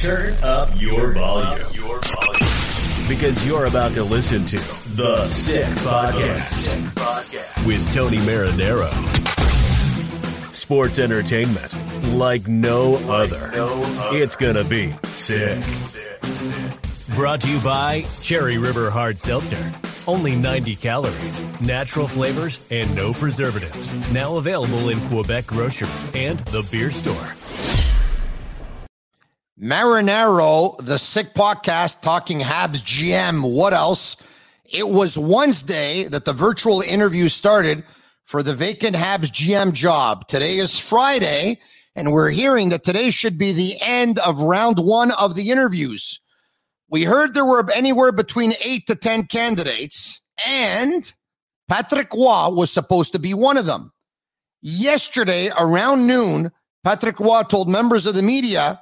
Turn up your volume. Your volume. Because you're about to listen to The Sick Podcast with Tony Marinaro. Sports entertainment like no other. It's gonna be sick. Brought to you by Cherry River Hard Seltzer. Only 90 calories, natural flavors, and no preservatives. Now available in Quebec grocery and the beer store. Marinaro, the sick podcast talking Habs GM. What else? It was Wednesday that the virtual interview started for the vacant Habs GM job. Today is Friday, and we're hearing that today should be the end of round one of the interviews. We heard there were anywhere between eight to 10 candidates, and Patrick Roy was supposed to be one of them. Yesterday, around noon, Patrick Roy told members of the media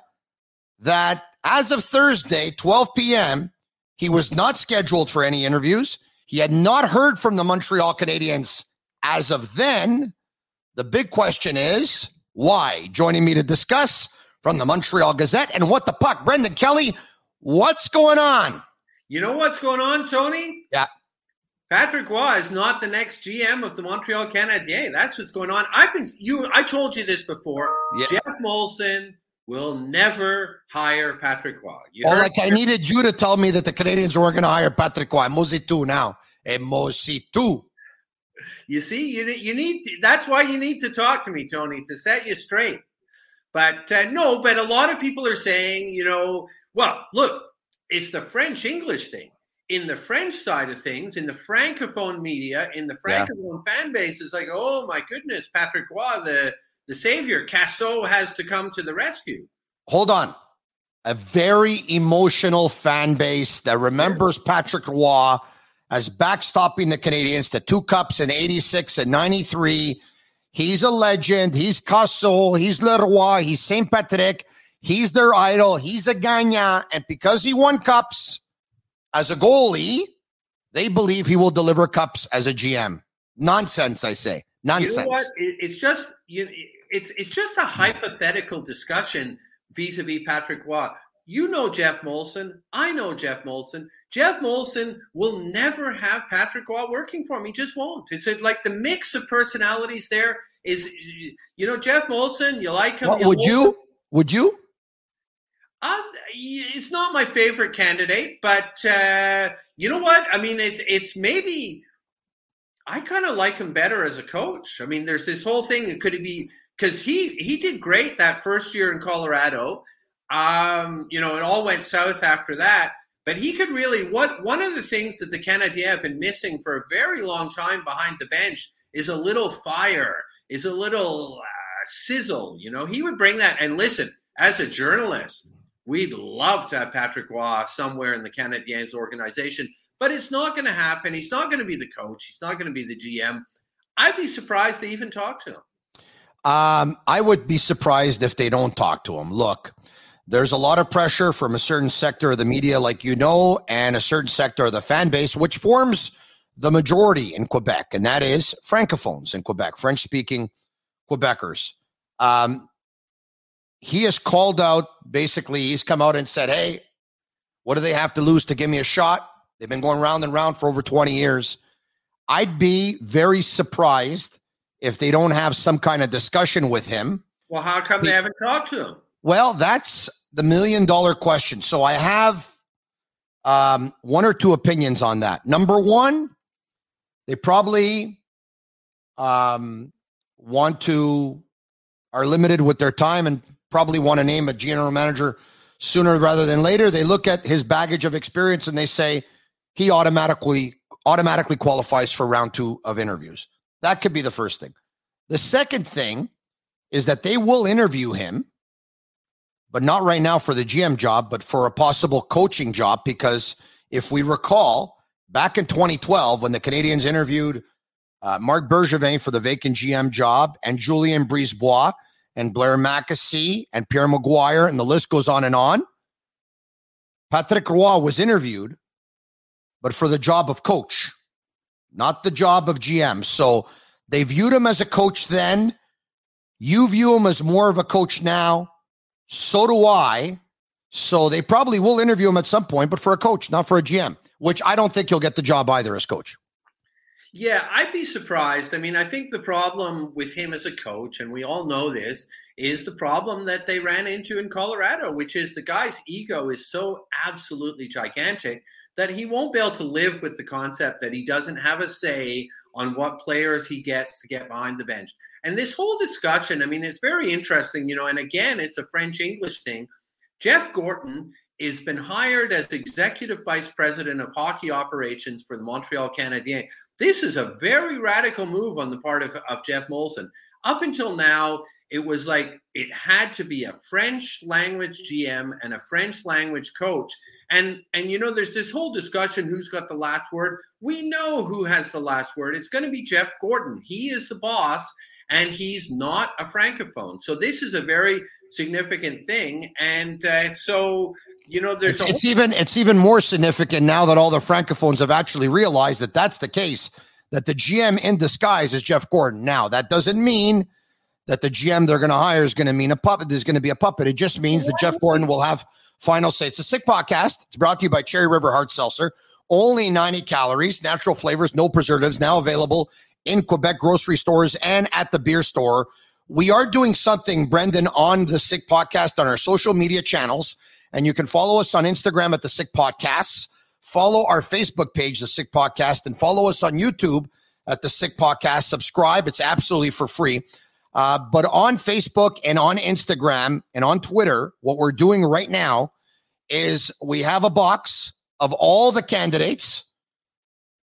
that as of Thursday, 12 p.m., he was not scheduled for any interviews. He had not heard from the Montreal Canadiens as of then. The big question is why? Joining me to discuss from the Montreal Gazette and what the puck, Brendan Kelly, what's going on? You know what's going on, Tony? Yeah. Patrick Roy is not the next GM of the Montreal Canadiens. That's what's going on. I've been you. I told you this before. Yeah. Geoff Molson will never hire Patrick. You Oh, like I needed you to tell me that the Canadians weren't going to hire Patrick. Mosi too now. E Mosi too. You see, you you need that's why you need to talk to me, Tony, to set you straight. But uh, no, but a lot of people are saying, you know, well, look, it's the French English thing. In the French side of things, in the francophone media, in the Yeah. francophone fan base, it's like, oh my goodness, Patrick Roy, the the savior, Casseau has to come to the rescue. hold on. A very emotional fan base that remembers Patrick Roy as backstopping the Canadians to two cups in 86 and 93. He's a legend. He's Casseau. He's Leroy. He's St. Patrick. He's their idol. He's a gagnant. And because he won cups as a goalie, they believe he will deliver cups as a GM. Nonsense, I say. Nonsense. You know what? It's just you. It's it's just a hypothetical discussion vis-a-vis Patrick Roy. You know Geoff Molson. I know Geoff Molson. Geoff Molson will never have Patrick Roy working for him. He just won't. It's like the mix of personalities there is. You know Geoff Molson. You like him. What, you would love him. you? Would you? Um, it's not my favorite candidate, but uh, you know what? I mean, it's it's maybe I kind of like him better as a coach. I mean, there's this whole thing. It could it be because he he did great that first year in Colorado? Um, you know, it all went south after that. But he could really what one of the things that the Canadiens have been missing for a very long time behind the bench is a little fire, is a little uh, sizzle. You know, he would bring that. And listen, as a journalist, we'd love to have Patrick Roy somewhere in the Canadiens organization, but it's not going to happen. He's not going to be the coach. He's not going to be the GM. I'd be surprised they even talk to him. Um, I would be surprised if they don't talk to him. Look, there's a lot of pressure from a certain sector of the media, like you know, and a certain sector of the fan base, which forms the majority in Quebec, and that is francophones in Quebec, French speaking Quebecers. Um, he has called out basically, he's come out and said, Hey, what do they have to lose to give me a shot? They've been going round and round for over 20 years. I'd be very surprised if they don't have some kind of discussion with him. Well, how come they haven't talked to him? Well, that's the million dollar question. So I have um, one or two opinions on that. Number one, they probably um, want to are limited with their time and probably want to name a general manager sooner rather than later. They look at his baggage of experience and they say he automatically automatically qualifies for round two of interviews. That could be the first thing. The second thing is that they will interview him, but not right now for the GM job, but for a possible coaching job. Because if we recall, back in 2012, when the Canadians interviewed uh, Marc Bergevin for the vacant GM job and Julien Brisebois and Blair Mackasey and Pierre McGuire, and the list goes on and on. Patrick Roy was interviewed, but for the job of coach, not the job of GM. So they viewed him as a coach then. You view him as more of a coach now. So do I. So they probably will interview him at some point, but for a coach, not for a GM, which I don't think he'll get the job either as coach. Yeah, I'd be surprised. I mean, I think the problem with him as a coach, and we all know this, is the problem that they ran into in Colorado, which is the guy's ego is so absolutely gigantic that he won't be able to live with the concept that he doesn't have a say on what players he gets to get behind the bench. And this whole discussion, I mean, it's very interesting, you know, and again, it's a French English thing. Jeff Gorton has been hired as executive vice president of hockey operations for the Montreal Canadiens. This is a very radical move on the part of, of Geoff Molson. Up until now, it was like it had to be a French language GM and a French language coach. And and you know, there's this whole discussion who's got the last word. We know who has the last word. It's going to be Jeff Gorton. He is the boss, and he's not a francophone. So this is a very significant thing. And uh, so you know, there's it's, it's even it's even more significant now that all the francophones have actually realized that that's the case. That the GM in disguise is Jeff Gorton. Now that doesn't mean that the GM they're going to hire is going to mean a puppet. There's going to be a puppet. It just means that Jeff Gorton will have final say. It's a sick podcast. It's brought to you by Cherry River Hard Seltzer. Only 90 calories, natural flavors, no preservatives. Now available in Quebec grocery stores and at the beer store. We are doing something, Brendan, on the Sick Podcast on our social media channels. And you can follow us on Instagram at the Sick Podcasts. Follow our Facebook page, the Sick Podcast, and follow us on YouTube at the Sick Podcast. Subscribe. It's absolutely for free. Uh, but on Facebook and on Instagram and on Twitter, what we're doing right now is we have a box of all the candidates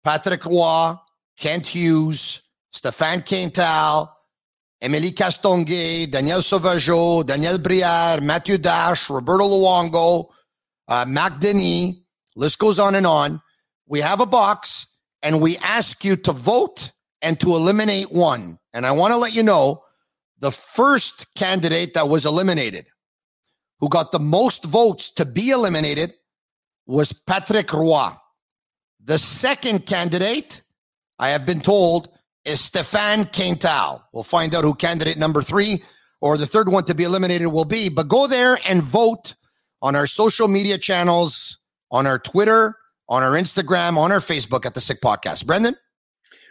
Patrick Roy, Kent Hughes, Stéphane Quintal, Émilie Castonguay, Daniel Sauvageau, Daniel Brière, Matthew Darche, Roberto Luongo, uh, Marc Denis. List goes on and on. We have a box and we ask you to vote and to eliminate one. And I want to let you know the first candidate that was eliminated, who got the most votes to be eliminated, was Patrick Roy. The second candidate, I have been told, is Stéphane Quintal. We'll find out who candidate number three or the third one to be eliminated will be. But go there and vote on our social media channels, on our Twitter, on our Instagram, on our Facebook at the Sick Podcast. Brendan?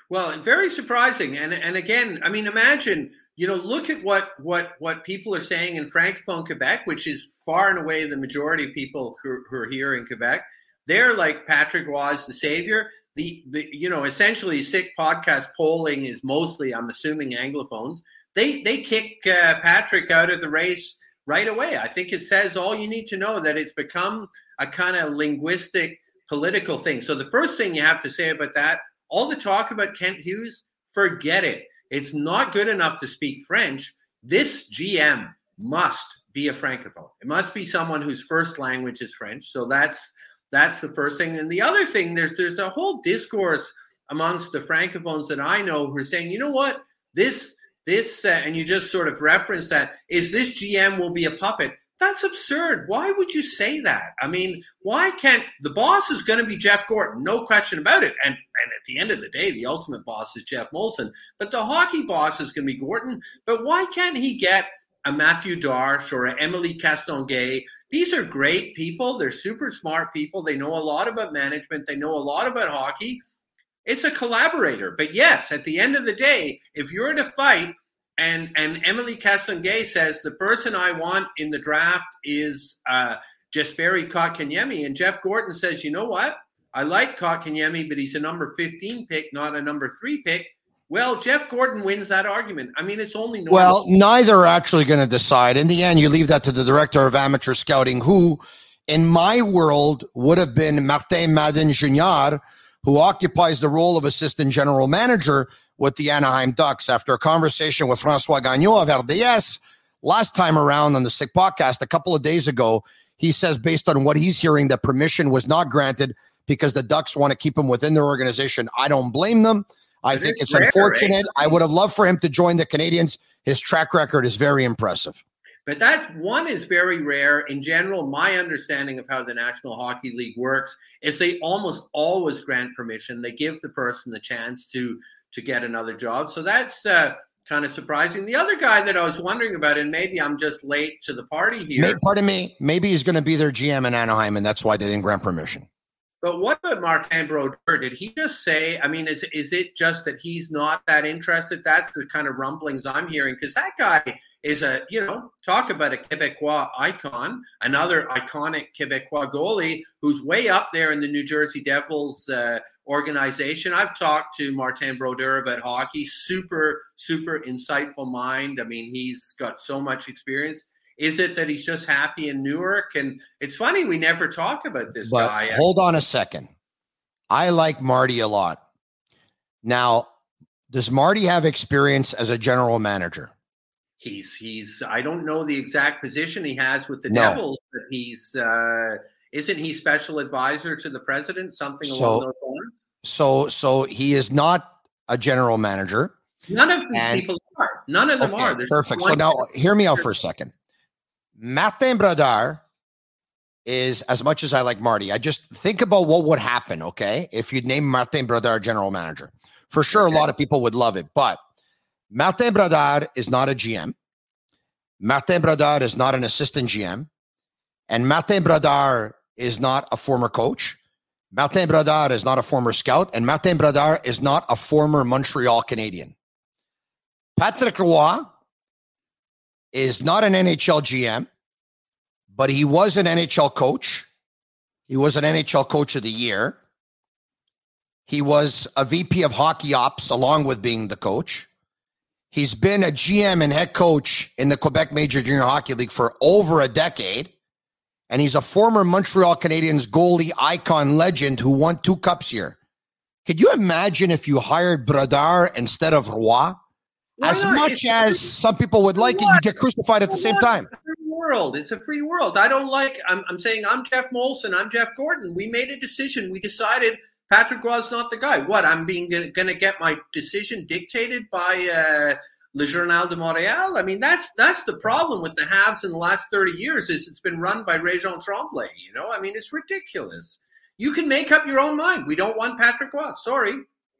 Well, very surprising. And and again, I mean, imagine, you know, look at what what what people are saying in Francophone Quebec, which is far and away the majority of people who, who are here in Quebec. They're like Patrick was the savior. The, the you know essentially sick podcast polling is mostly i'm assuming anglophones. They they kick uh, patrick out of the race right away. I think it says all you need to know that it's become a kind of linguistic political thing. So the first thing you have to say about that all the talk about kent hughes forget it it's not good enough to speak french. This gm must be a francophone. It must be someone whose first language is french. So that's that's the first thing. And the other thing, there's there's a whole discourse amongst the francophones that I know who are saying, you know what, this this uh, and you just sort of reference that. Is this GM will be a puppet. That's absurd. Why would you say that? I mean, why can't the boss is going to be Jeff Gorton? No question about it. And and at the end of the day, the ultimate boss is Geoff Molson. But the hockey boss is going to be Gorton. But why can't he get a Matthew Darche or a Emily Castonguay these are great people. They're super smart people. They know a lot about management. They know a lot about hockey. It's a collaborator. But yes, at the end of the day, if you're in a fight and and Emily Castonguay says the person I want in the draft is uh, Jesperi Kotkaniemi, and Jeff Gorton says, you know what? I like Kotkaniemi, but he's a number 15 pick, not a number three pick. Well, Jeff Gorton wins that argument. I mean, it's only normal. Well, neither are actually going to decide. In the end, you leave that to the director of amateur scouting, who, in my world, would have been Martin Madden Jr., who occupies the role of assistant general manager with the Anaheim Ducks. After a conversation with Francois Gagnon of RDS last time around on the Sick podcast a couple of days ago, he says, based on what he's hearing, that permission was not granted because the Ducks want to keep him within their organization. I don't blame them. I think it's, it's rare, unfortunate. Right? I would have loved for him to join the Canadians. His track record is very impressive. But that one is very rare. In general, my understanding of how the National Hockey League works is they almost always grant permission. They give the person the chance to to get another job. So that's uh, kind of surprising. The other guy that I was wondering about, and maybe I'm just late to the party here. Maybe, pardon me. Maybe he's going to be their GM in Anaheim, and that's why they didn't grant permission. But what about Martin Brodeur? Did he just say? I mean, is is it just that he's not that interested? That's the kind of rumblings I'm hearing because that guy is a you know talk about a Quebecois icon, another iconic Quebecois goalie who's way up there in the New Jersey Devils uh, organization. I've talked to Martin Brodeur about hockey. Super super insightful mind. I mean, he's got so much experience. Is it that he's just happy in Newark? And it's funny we never talk about this but guy. Hold on a second. I like Marty a lot. Now, does Marty have experience as a general manager? He's he's I don't know the exact position he has with the no. Devils, but he's uh isn't he special advisor to the president, something so, along those lines? So so he is not a general manager. None of these and, people are. None of them okay, are. There's perfect. So now hear me out for a second. Martin Brodeur is as much as I like Marty. I just think about what would happen, okay, if you'd name Martin Brodeur general manager. For sure, okay. a lot of people would love it, but Martin Brodeur is not a GM. Martin Brodeur is not an assistant GM. And Martin Brodeur is not a former coach. Martin Brodeur is not a former scout. And Martin Brodeur is not a former Montreal Canadian. Patrick Roy is not an NHL GM, but he was an NHL coach. He was an NHL coach of the year. He was a VP of hockey ops along with being the coach. He's been a GM and head coach in the Quebec Major Junior Hockey League for over a decade. And he's a former Montreal Canadiens goalie icon legend who won two cups here. Could you imagine if you hired Brodeur instead of Roy? as much as some people would like it, you get crucified at the same time. world. It's a free world. I don't like. I'm, I'm saying I'm Geoff Molson. I'm Jeff Gorton. We made a decision. We decided Patrick was not the guy. What? I'm being going to get my decision dictated by uh, Le Journal de Montréal. I mean, that's that's the problem with the Habs in the last 30 years. Is it's been run by Réjean Tremblay. You know, I mean, it's ridiculous. You can make up your own mind. We don't want Patrick Roy. Sorry,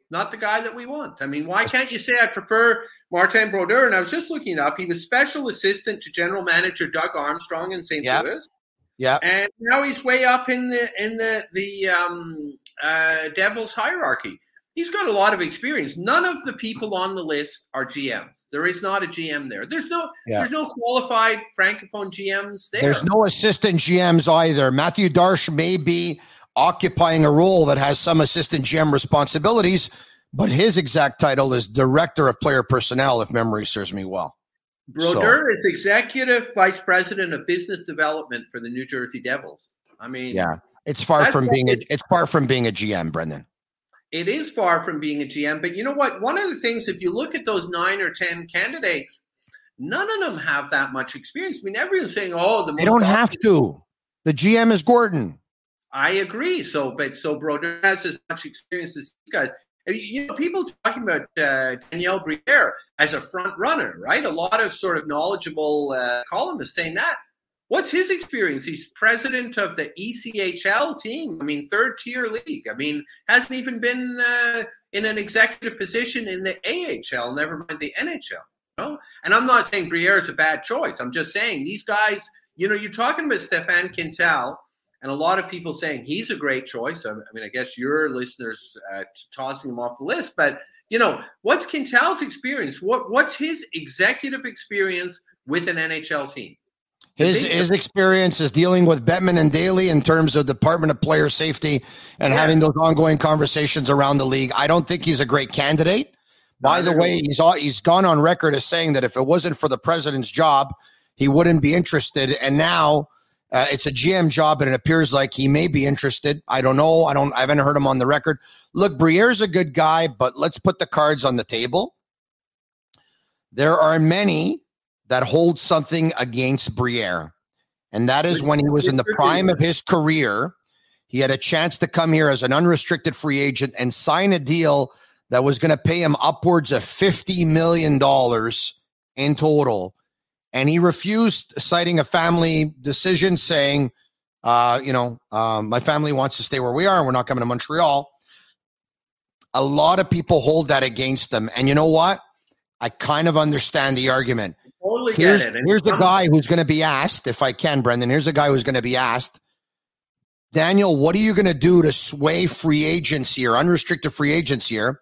not the guy that we want. I mean, why can't you say I prefer Martin Brodeur, and I was just looking up. He was special assistant to general manager Doug Armstrong in St. Yep. Louis. Yeah, and now he's way up in the in the the um, uh, Devils hierarchy. He's got a lot of experience. None of the people on the list are GMs. There is not a GM there. There's no yeah. there's no qualified francophone GMs there. There's no assistant GMs either. Matthew Darche may be occupying a role that has some assistant GM responsibilities, but his exact title is Director of Player Personnel, if memory serves me well. Brodeur so, is Executive Vice President of Business Development for the New Jersey Devils. I mean, yeah, it's far from being a, it's far from being a GM, Brendan. It is far from being a GM, but you know what? One of the things, if you look at those nine or ten candidates, none of them have that much experience. I mean, everyone's saying, "Oh, the they don't have to." The GM is Gorton. I agree. So, but so Brodeur has as much experience as these guys. You know, people talking about uh, Daniel Briere as a front runner, right? A lot of sort of knowledgeable uh, columnists saying that. What's his experience? He's president of the ECHL team. I mean, third tier league. I mean, hasn't even been uh, in an executive position in the AHL, never mind the NHL. You know? And I'm not saying Briere is a bad choice. I'm just saying these guys, you know, you're talking about Stefan Quintal and a lot of people saying he's a great choice. I mean, I guess your listeners uh, tossing him off the list, but You know, what's Quintal's experience? What what's his executive experience with an NHL team? His his experience is dealing with Bettman and Daly in terms of Department of Player Safety and yeah. having those ongoing conversations around the league. I don't think he's a great candidate. By the way, he's he's gone on record as saying that if it wasn't for the president's job, he wouldn't be interested. And now uh, it's a GM job, and it appears like he may be interested. I don't know. I don't. I haven't heard him on the record. Look, Briere's a good guy, but let's put the cards on the table. There are many that holds something against Briere, and that is when he was in the prime of his career. He had a chance to come here as an unrestricted free agent and sign a deal that was going to pay him upwards of $50 million in total and he refused, citing a family decision, saying, uh, you know, um, my family wants to stay where we are, and we're not coming to Montreal. A lot of people hold that against them, and you know what? I kind of understand the argument. Totally here's, get it. here's the guy who's going to be asked, if I can, Brendan. Here's a guy who's going to be asked, Daniel, what are you going to do to sway free agents here, unrestricted free agents here,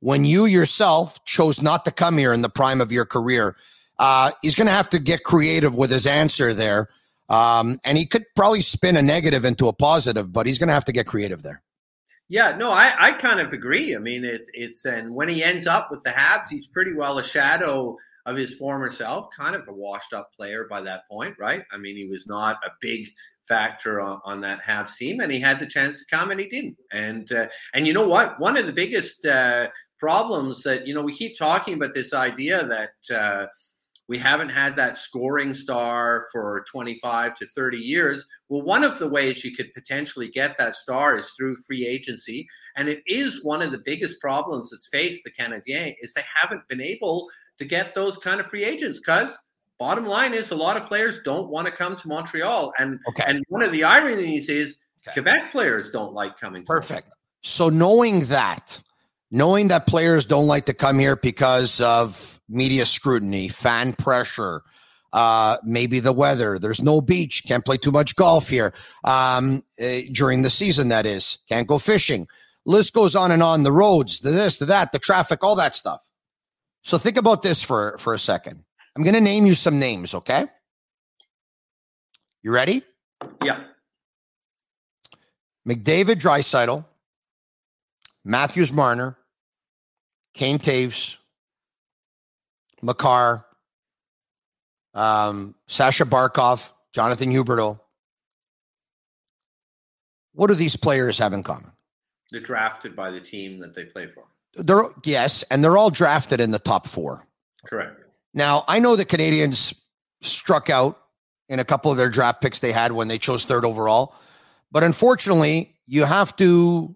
when you yourself chose not to come here in the prime of your career? Uh, he's going to have to get creative with his answer there. Um, and he could probably spin a negative into a positive, but he's going to have to get creative there. Yeah, no, I, I kind of agree. I mean, it, it's and when he ends up with the Habs, he's pretty well a shadow of his former self, kind of a washed up player by that point, right? I mean, he was not a big factor on, on that Habs team, and he had the chance to come, and he didn't. And uh, and you know what? One of the biggest uh, problems that you know we keep talking about this idea that. Uh, we haven't had that scoring star for 25 to 30 years. Well, one of the ways you could potentially get that star is through free agency. And it is one of the biggest problems that's faced the Canadiens is they haven't been able to get those kind of free agents because bottom line is a lot of players don't want to come to Montreal. And okay. and one of the ironies is okay. Quebec players don't like coming Perfect. So knowing that, knowing that players don't like to come here because of media scrutiny, fan pressure, uh, maybe the weather. There's no beach. Can't play too much golf here um, uh, during the season. That is, can't go fishing. List goes on and on. The roads, the this, the that, the traffic, all that stuff. So think about this for for a second. I'm going to name you some names. Okay, you ready? Yeah. McDavid, Draisaitl, Matthews, Marner, Kane, Toews, Makar, um, Sasha Barkov, Jonathan Huberdeau. What do these players have in common? They're drafted by the team that they play for. They're yes, and they're all drafted in the top four. Correct. Now I know the Canadians struck out in a couple of their draft picks they had when they chose third overall, but unfortunately, you have to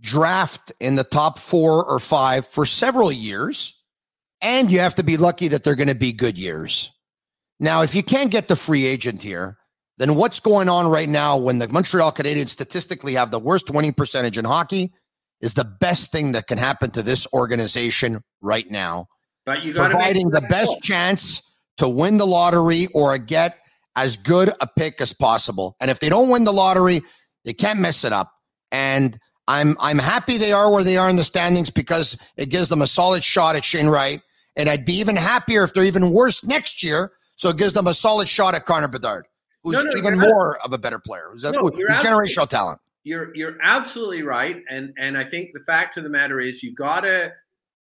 draft in the top four or five for several years and you have to be lucky that they're going to be good years. Now, if you can't get the free agent here, then what's going on right now when the Montreal Canadiens statistically have the worst winning percentage in hockey is the best thing that can happen to this organization right now. But you got providing the best chance to win the lottery or get as good a pick as possible. And if they don't win the lottery, they can't mess it up. And I'm I'm happy they are where they are in the standings because it gives them a solid shot at Shane Wright and I'd be even happier if they're even worse next year. So it gives them a solid shot at Connor Bedard, who's no, no, even more of a better player, who's a no, generational talent. You're you're absolutely right, and and I think the fact of the matter is you got to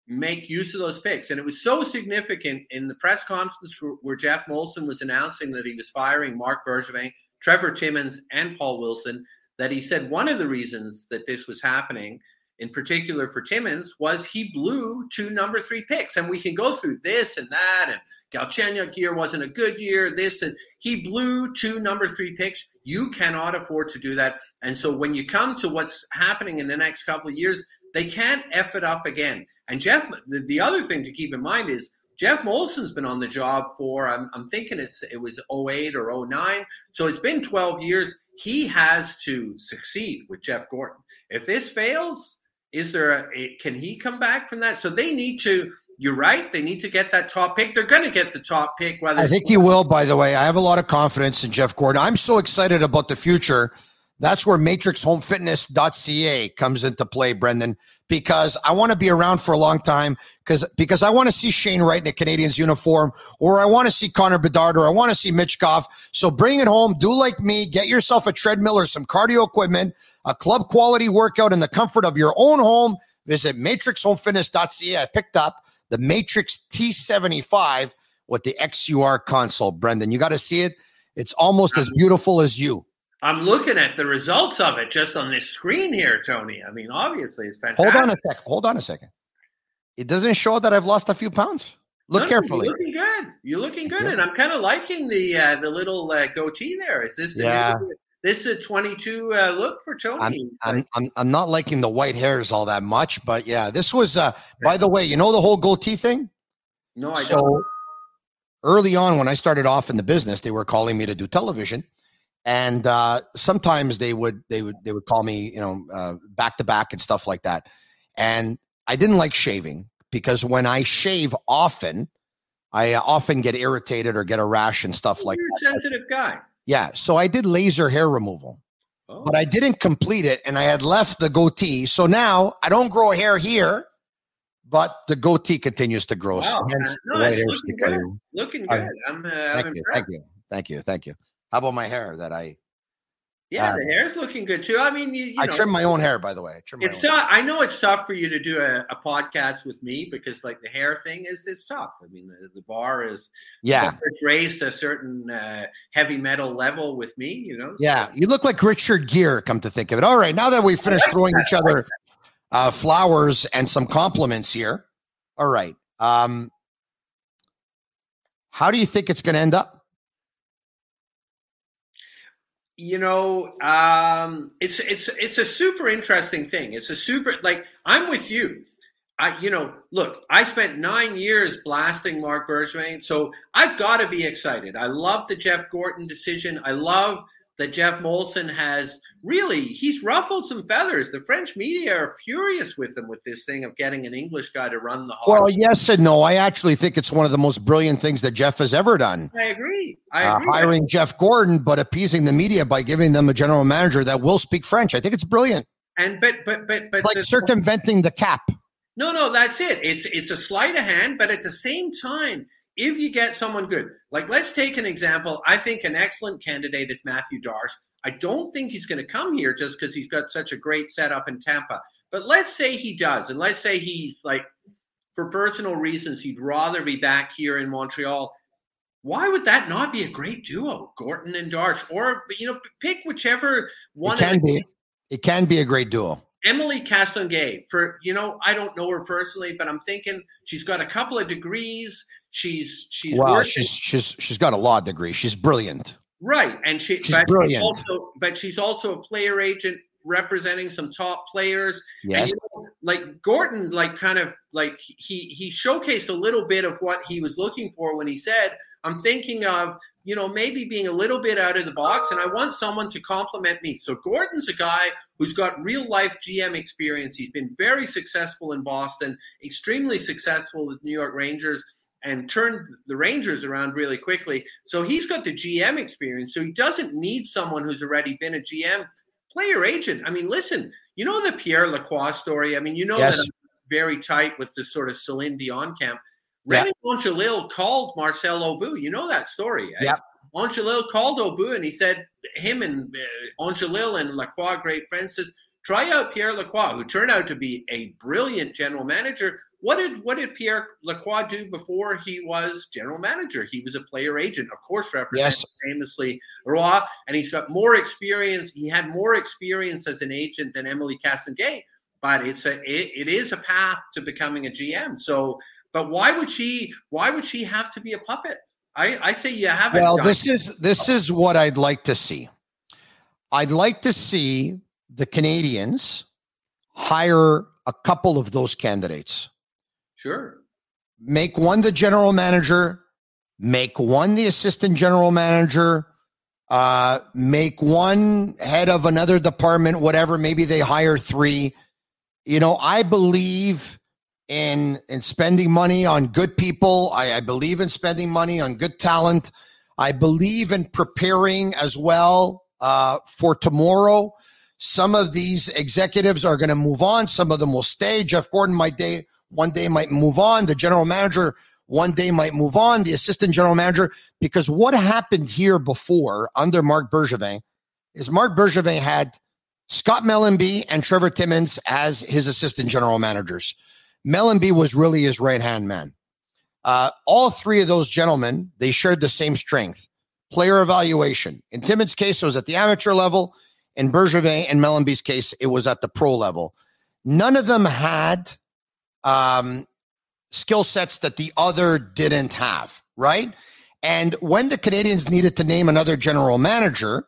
make use of those picks. And it was so significant in the press conference where Geoff Molson was announcing that he was firing Marc Bergevin, Trevor Timmins, and Paul Wilson. That he said one of the reasons that this was happening in particular for Timmins was he blew two number three picks. And we can go through this and that. And Galchenyuk year wasn't a good year, this and he blew two number three picks. You cannot afford to do that. And so when you come to what's happening in the next couple of years, they can't F it up again. And Jeff, the, the other thing to keep in mind is Geoff Molson's been on the job for, I'm, I'm thinking it's, it was 08 or 09. So it's been 12 years. He has to succeed with Jeff Gorton. If this fails, is there a, can he come back from that? So they need to. You're right. They need to get that top pick. They're going to get the top pick. Whether I think he will. By the way, I have a lot of confidence in Jeff Gorton. I'm so excited about the future That's where matrixhomefitness.ca comes into play, Brendan, because I want to be around for a long time because because I want to see Shane Wright in a Canadians uniform or I want to see Connor Bedard or I want to see Michkov. So bring it home, do like me, get yourself a treadmill or some cardio equipment, a club quality workout in the comfort of your own home. Visit matrixhomefitness.ca. I picked up the Matrix T75 with the XUR console. Brendan, you got to see it. It's almost as beautiful as you. I'm looking at the results of it just on this screen here, Tony. I mean, obviously, it's fantastic. Hold on a second. Hold on a second. It doesn't show that I've lost a few pounds. Look No, carefully. You're looking good. You're looking good, Yeah. and I'm kind of liking the uh, the little uh, goatee there. Is this the Yeah. new- this is a 22 uh, look for Tony? I'm, I'm I'm not liking the white hairs all that much, but yeah, this was. uh By the way, you know the whole goatee thing. no, I so don't. early on, when I started off in the business, they were calling me to do television, and uh, sometimes they would they would they would call me, you know, uh, back to back and stuff like that. And I didn't like shaving because when I shave often, I uh, often get irritated or get a rash and stuff like You're a sensitive guy. Yeah. So I did laser hair removal. Oh. but I didn't complete it and I had left the goatee. So now I don't grow hair here, but the goatee continues to grow. So Wow. hence No, white it's looking good. looking good. I'm, uh, I'm Thank you, impressed. thank you, thank you, thank you. How about my hair that I Yeah, Uh, the hair's looking good too. I mean, you, you I know, trim my own hair by the way. I trim my It's own. tough. I know it's tough for you to do a, a podcast with me because, like, the hair thing is it's tough. I mean, the, the bar is Yeah, it's raised to a certain uh, heavy metal level with me. You know. yeah. You look like Richard Gere. Come to think of it. All right, now that we've finished throwing each other uh, flowers and some compliments here. All right. Um, how do you think it's going to end up? You know um it's it's it's a super interesting thing. It's a super like i'm with you. I you know look i spent nine years blasting mark bergevin so i've got to be excited. I love the jeff gorton decision. I love that geoff molson has really he's ruffled some feathers the french media are furious with him with this thing of getting an english guy to run the hockey. Well, yes and no. I actually think it's one of the most brilliant things that Jeff has ever done. i agree i Uh, agree hiring Jeff Gorton, but appeasing the media by giving them a general manager that will speak French. I think it's brilliant. and but but but but Like the- circumventing the cap. No, no, that's it. It's it's a sleight of hand, but at the same time, if you get someone good, like let's take an example. I think an excellent candidate is Matthew Darche. I don't think he's going to come here just because he's got such a great setup in Tampa. But let's say he does, and let's say he's like, for personal reasons, he'd rather be back here in Montreal. Why would that not be a great duo, Gorton and Darche? Or you know, pick whichever one. It of can be. It can be a great duo. Emily Castonguay, for you know, I don't know her personally, but I'm thinking she's got a couple of degrees. She's she's Well, working- she's she's she's got a law degree. She's brilliant. right, and she she's but brilliant. she's also but she's also a player agent representing some top players. And, Yes. you know, like Gorton, like kind of like he he showcased a little bit of what he was looking for when he said, "I'm thinking of." You know, maybe being a little bit out of the box, and I want someone to complement me. So Gorton's a guy who's got real life GM experience. He's been very successful in Boston, extremely successful with New York Rangers, and turned the Rangers around really quickly. So he's got the GM experience. So he doesn't need someone who's already been a GM player agent. I mean, listen, you know the Pierre Lacroix story. I mean, you know Yes. that I'm very tight with the sort of Celine Dion camp. Yeah. Monchalil called Marcel Aubut. You know that story. eh? Yep. Monchalil called Aubut and he said him and uh, Angelil and Lacroix, great friends, says try out Pierre Lacroix, who turned out to be a brilliant general manager. What did what did Pierre Lacroix do before he was general manager? He was a player agent, of course, representing Yes. famously Roy, and he's got more experience. He had more experience as an agent than Emily Castonguay, but it's a it, it is a path to becoming a GM. So, but why would she? Why would she have to be a puppet? I I say you haven't. Well, this is this is what I'd like to see. I'd like to see the Canadians hire a couple of those candidates. Sure. Make one the general manager, make one the assistant general manager, uh, make one head of another department, whatever. Maybe they hire three. You know, I believe in in spending money on good people. I, I believe in spending money on good talent. I believe in preparing as well uh, for tomorrow. Some of these executives are going to move on. Some of them will stay. Jeff Gorton might day one day might move on. The general manager one day might move on. The assistant general manager, because what happened here before under Marc Bergevin is Marc Bergevin had Scott Mellanby and Trevor Timmins as his assistant general managers. Mellanby was really his right hand man. Uh, all three of those gentlemen, they shared the same strength player evaluation. In Timmins' case, it was at the amateur level. In Bergevin and Mellanby's case, it was at the pro level. None of them had um, skill sets that the other didn't have, right? And when the Canadians needed to name another general manager,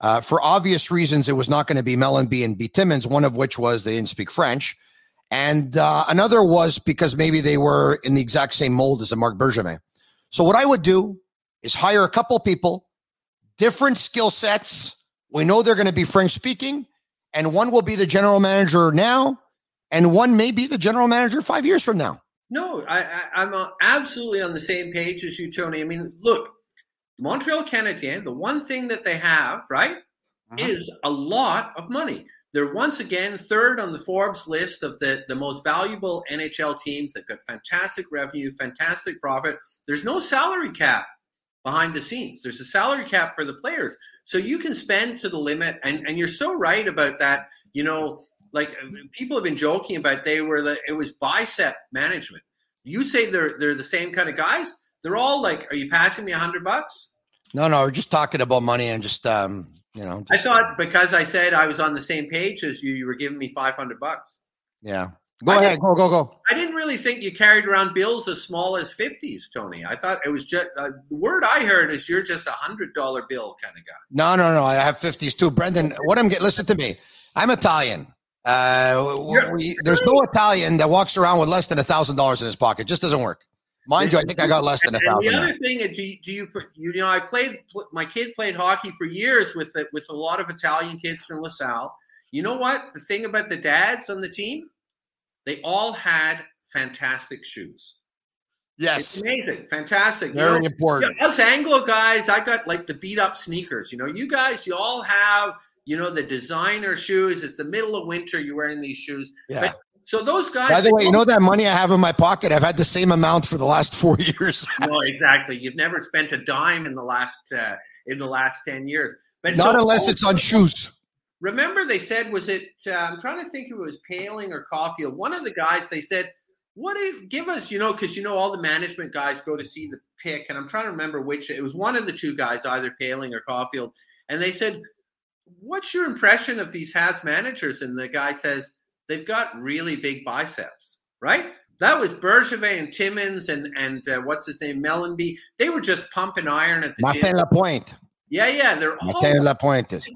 uh, for obvious reasons, it was not going to be Mellanby and B. Timmins, one of which was they didn't speak French. And uh, another was because maybe they were in the exact same mold as a Marc Bergevin. So what I would do is hire a couple people, different skill sets. We know they're going to be French speaking, and one will be the general manager now, and one may be the general manager five years from now. No, I, I, am absolutely on the same page as you, Tony. I mean, look, Montreal Canadiens, the one thing that they have, right, uh-huh. is a lot of money. They're once again third on the Forbes list of the, the most valuable NHL teams. They've got fantastic revenue, fantastic profit. There's no salary cap behind the scenes. There's a salary cap for the players. So you can spend to the limit. And, and you're so right about that. You know, like people have been joking about they were the, it was bicep management. You say they're, they're the same kind of guys. They're all like, are you passing me a hundred bucks? No, no, we're just talking about money and just, um, you know. Just, I thought because I said I was on the same page as you, you were giving me 500 bucks. Yeah. Go I ahead. Go, go, go. I didn't really think you carried around bills as small as 50s, Tony. I thought it was just uh, the word I heard is you're just a $100 bill kind of guy. No, no, no. I have 50s too. Brendan, what I'm getting, listen to me. I'm Italian. Uh, we, there's no Italian that walks around with less than a thousand dollars in his pocket. It just doesn't work. Mind you, I think I got less than a thousand. The other thing, do you, do you, you know, I played. My kid played hockey for years with with a lot of Italian kids from LaSalle. You know what? The thing about the dads on the team, they all had fantastic shoes. Yes, it's amazing, fantastic. Very you know, important. us Anglo guys, I got like the beat up sneakers. You know, you guys, you all have you know the designer shoes. It's the middle of winter. You're wearing these shoes. Yeah. But, so those guys. By the way, you know that money I have in my pocket. I've had the same amount for the last four years. no, exactly. You've never spent a dime in the last uh, in the last ten years. But not so, unless it's on shoes. Remember, they said was it? Uh, I'm trying to think if it was Poehling or Caufield. One of the guys they said, "What do you give us?" You know, because you know all the management guys go to see the pick, and I'm trying to remember which. It was one of the two guys, either Poehling or Caufield, and they said, "What's your impression of these Habs managers?" And the guy says they've got really big biceps, right? That was Bergevin and Timmins and and uh, what's his name, Mellanby. They were just pumping iron at the Martin gym. Lapointe. Yeah, yeah, they're Martin all Lapointe.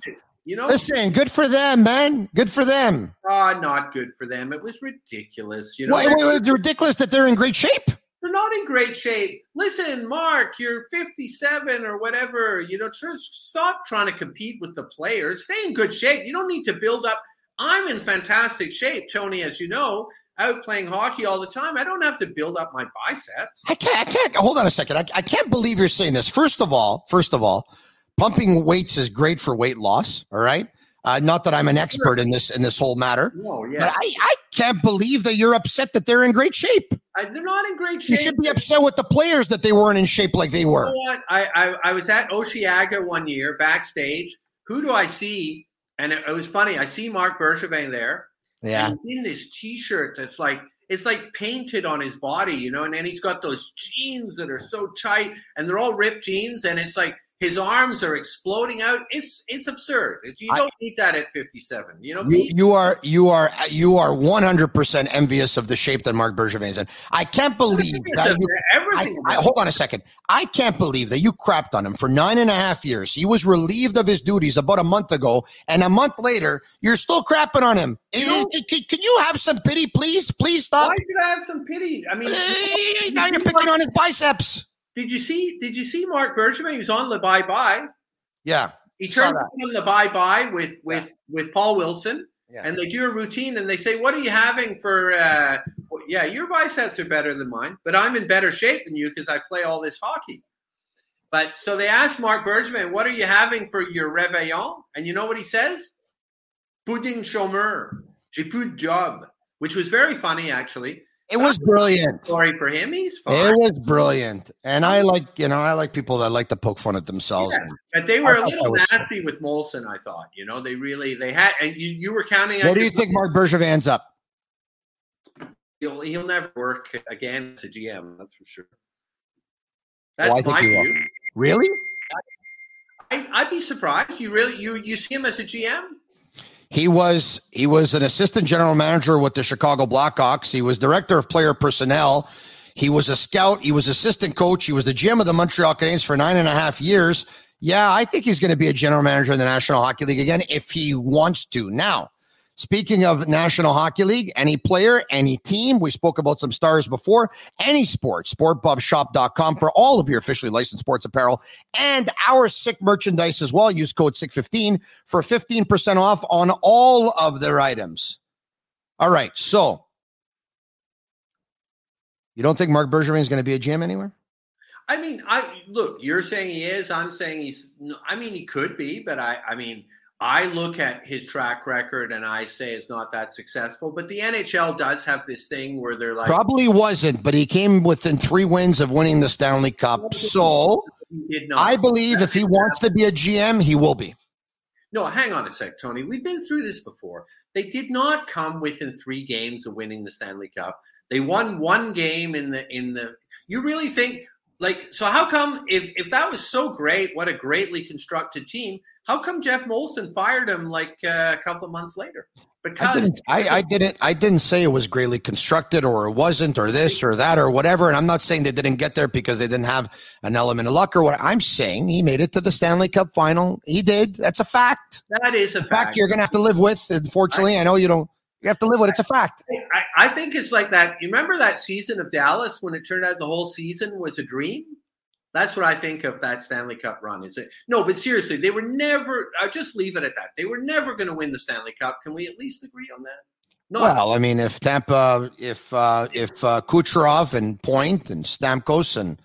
You know, listen, good for them, man. Good for them. Oh, not good for them. It was ridiculous. You know, wait, wait, it's ridiculous that they're in great shape. Not in great shape. Listen, Mark, you're 57 or whatever. You know, just stop trying to compete with the players. Stay in good shape. You don't need to build up I'm in fantastic shape, Tony, as you know, out playing hockey all the time. I don't have to build up my biceps. I can't, I can't hold on a second. I, I can't believe you're saying this. First of all, first of all, pumping weights is great for weight loss. All right. Uh, not that I'm an expert in this in this whole matter. No, yeah. But I, I can't believe that you're upset that they're in great shape. I, they're not in great shape. You should be upset with the players that they weren't in shape like they were. You know I, I, I was at Osheaga one year backstage. Who do I see and it, it was funny. I see Marc Bergevin there. Yeah. In this T-shirt that's like it's like painted on his body, you know. And then he's got those jeans that are so tight, and they're all ripped jeans, and it's like his arms are exploding out. It's it's absurd. You don't I, need that at 57. You know, you, you, are you are you are 100 percent envious of the shape that Marc Bergevin is in. I can't believe that. You, everything. I, I, hold on a second. I can't believe that you crapped on him for nine and a half years. He was relieved of his duties about a month ago, and a month later, you're still crapping on him. Know, eh, can, can, you have some pity, please? Please stop. Why should I have some pity? I mean, eh, now you're picking on his biceps. Did you see? Did you see Marc Bergevin? He was on the bye bye. Yeah, he turned on the bye bye with with yeah. with Paul Wilson, yeah. and they do a routine, and they say, "What are you having for?" Uh, yeah, your biceps are better than mine, but I'm in better shape than you because I play all this hockey. But so they asked Marc Bergevin, "What are you having for your réveillon?" And you know what he says? Pudding chômeur. J'ai plus de job, which was very funny actually. It was brilliant. Sorry for him. He's fine. It was brilliant, and I um, like you know I like people that like to poke fun at themselves. Yeah, but they were I a little was nasty with Molson. I thought, you know, they really they had, and you you were counting. on What do you think Marc Bergevin's up? He'll he'll never work again as a GM. That's for sure. Oh, that's Oh, I think my view. Really? I, I'd be surprised. You really you you see him as a GM? He was he was an assistant general manager with the Chicago Blackhawks. He was director of player personnel. He was a scout. He was assistant coach. He was the GM of the Montreal Canadiens for nine and a half years. Yeah, I think he's going to be a general manager in the National Hockey League again if he wants to. Now, speaking of National Hockey League, any player, any team, we spoke about some stars before, any sport, sportbuffshop.com for all of your officially licensed sports apparel and our sick merchandise as well. Use code SICK15 for 15% off on all of their items. All right. So you don't think Marc Bergevin is going to be a GM anywhere? I mean, I look. You're saying he is. I'm saying he's. I mean, he could be, but I. I mean, I look at his track record and I say it's not that successful. But the NHL does have this thing where they're like, Probably wasn't, but he came within three wins of winning the Stanley Cup. So he did not. I believe if he wants to be a GM, he will be. No, hang on a sec, Tony. We've been through this before. They did not come within three games of winning the Stanley Cup. They won one game in the in the. You really think like so? How come if if that was so great, what a greatly constructed team? How come Geoff Molson fired him like uh, a couple of months later? I Because didn't, I, I didn't I didn't say it was greatly constructed or it wasn't or this or that or whatever. And I'm not saying they didn't get there because they didn't have an element of luck or what. I'm saying he made it to the Stanley Cup final. He did. That's a fact. that is a fact fact. you're gonna have to live with. Unfortunately, I know you don't. You have to live with. it. It's a fact. I, I think it's like that. You remember that season of Dallas when it turned out the whole season was a dream? That's what I think of that Stanley Cup run. Is it? No, but seriously, they were never. I'll just leave it at that. They were never going to win the Stanley Cup. Can we at least agree on that? No, Well, I mean, if Tampa, if uh, if uh, Kucherov and Point and Stamkos and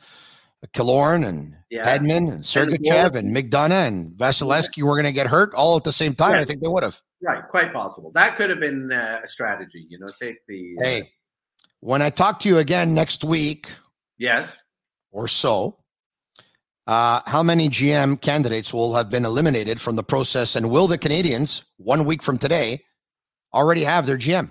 Killorn and Yeah. Hedman and Sergachev and McDonagh and Vasilevskiy were going to get hurt all at the same time, Yeah. I think they would have. Right, quite possible. That could have been uh, a strategy. You know, take the. uh, Hey, when I talk to you again next week yes. or so, uh, how many GM candidates will have been eliminated from the process, and will the Canadiens one week from today already have their GM?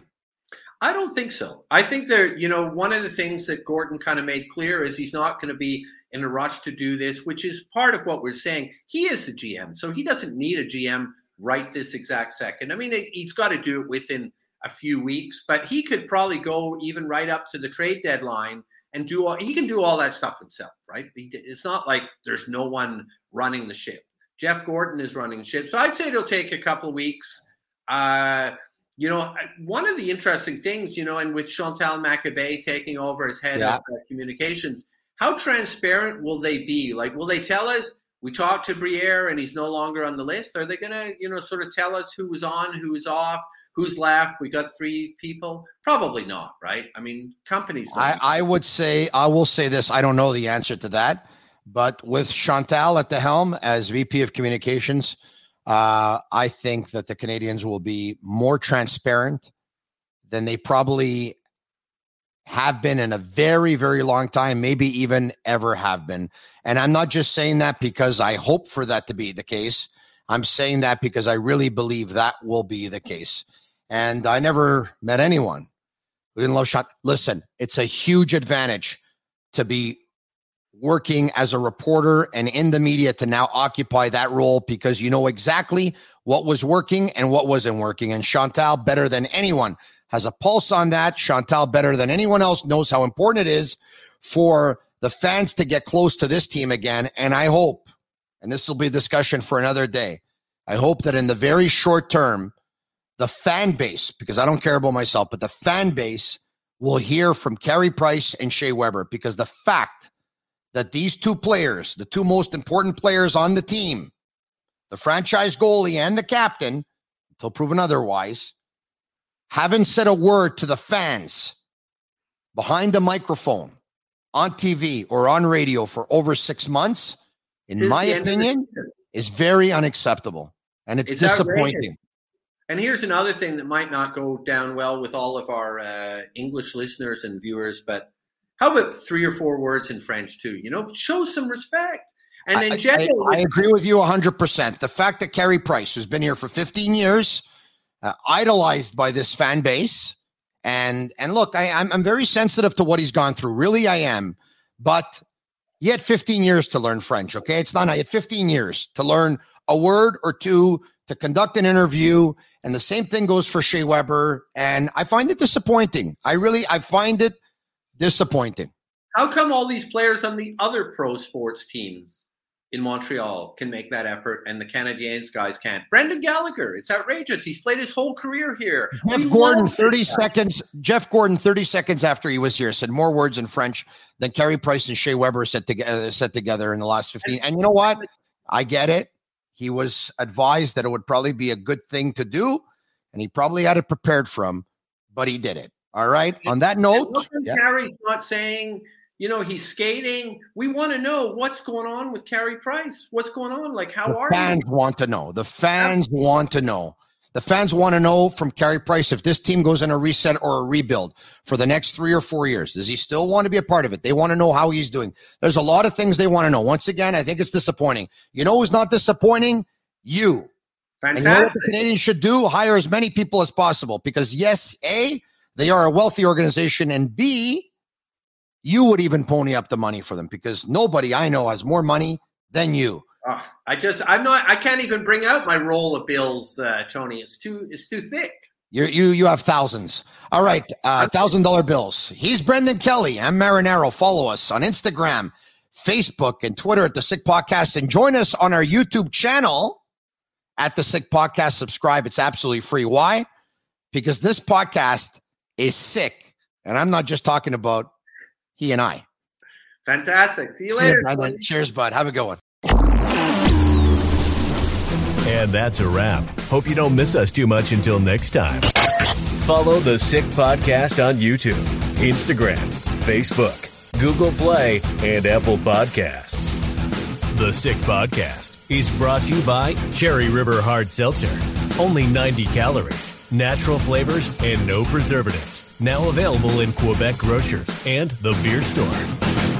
I don't think so. I think there, you know, one of the things that Gorton kind of made clear is he's not going to be in a rush to do this, which is part of what we're saying. He is the GM, so he doesn't need a GM right this exact second. I mean, he's got to do it within a few weeks, but he could probably go even right up to the trade deadline and do all. He can do all that stuff himself, right? It's not like there's no one running the ship. Jeff Gorton is running the ship, so I'd say it'll take a couple of weeks. Uh, you know, one of the interesting things, you know, and with Chantal Machabée taking over as head Yeah. of communications, how transparent will they be? Like, will they tell us we talked to Briere and he's no longer on the list? Are they going to, you know, sort of tell us who was on, who was off, who's left? We got three people. Probably not, right? I mean, companies. Don't I, I would say I will say this. I don't know the answer to that, but with Chantal at the helm as VP of Communications, uh, I think that the Canadiens will be more transparent than they probably have been in a very, very long time, maybe even ever have been. And I'm not just saying that because I hope for that to be the case. I'm saying that because I really believe that will be the case. And I never met anyone who didn't love shot. Listen, it's a huge advantage to be working as a reporter and in the media to now occupy that role because you know exactly what was working and what wasn't working. And Chantal, better than anyone, has a pulse on that. Chantal, better than anyone else, knows how important it is for the fans to get close to this team again. And I hope, and this will be a discussion for another day, I hope that in the very short term, the fan base, because I don't care about myself, but the fan base will hear from Carey Price and Shea Weber because the fact that these two players, the two most important players on the team, the franchise goalie and the captain, until proven otherwise, haven't said a word to the fans behind the microphone on TV or on radio for over six months in my opinion, is very unacceptable. And it's, it's disappointing. Outrageous. And here's another thing that might not go down well with all of our uh, English listeners and viewers, but how about three or four words in French too? You know, show some respect. And in general, I, I, I agree with you 100%. The fact that Carey Price, who's been here for 15 years, uh, idolized by this fan base, and and look, I, I'm I'm very sensitive to what he's gone through. Really, I am. But he had 15 years to learn French. Okay, it's not. I had 15 years to learn a word or two to conduct an interview, and the same thing goes for Shea Weber. And I find it disappointing. I really, I find it disappointing. How come all these players on the other pro sports teams in Montreal can make that effort and the Canadiens guys can't. Brendan Gallagher, it's outrageous. He's played his whole career here. Jeff we Gorton, 30 seconds. Jeff Gorton, 30 seconds after he was here, said more words in French than Carey Price and Shea Weber set together, uh, set together in the last 15. And you know what? I get it. He was advised that it would probably be a good thing to do, and he probably had it prepared from, but he did it. All right. On that note, yeah. Carey's not saying you know, he's skating. We want to know what's going on with Carey Price. What's going on? Like, how the are fans you? want to know. The fans yeah. want to know. The fans want to know from Carey Price if this team goes in a reset or a rebuild for the next three or four years. Does he still want to be a part of it? They want to know how he's doing. There's a lot of things they want to know. Once again, I think it's disappointing. You know who's not disappointing? You. Fantastic. And you know what the Canadiens should do? Hire as many people as possible because yes, A, they are a wealthy organization, and B, you would even pony up the money for them because nobody I know has more money than you. Oh, I just I'm not I can't even bring out my roll of bills, uh, Tony. It's too it's too thick. You you you have thousands. All right, uh, thousand dollar bills. He's Brendan Kelly. I'm Marinaro. Follow us on Instagram, Facebook, and Twitter at the Sick Podcast, and join us on our YouTube channel at the Sick Podcast. Subscribe. It's absolutely free. Why? Because this podcast is sick, and I'm not just talking about he and I. Fantastic. See you later. Cheers, Cheers, bud. Have a good one. And that's a wrap. Hope you don't miss us too much until next time. Follow the Sick Podcast on YouTube, Instagram, Facebook, Google Play, and Apple Podcasts. The Sick Podcast is brought to you by Cherry River Hard Seltzer. Only 90 calories, natural flavors, and no preservatives. Now available in Quebec grocers and the beer store.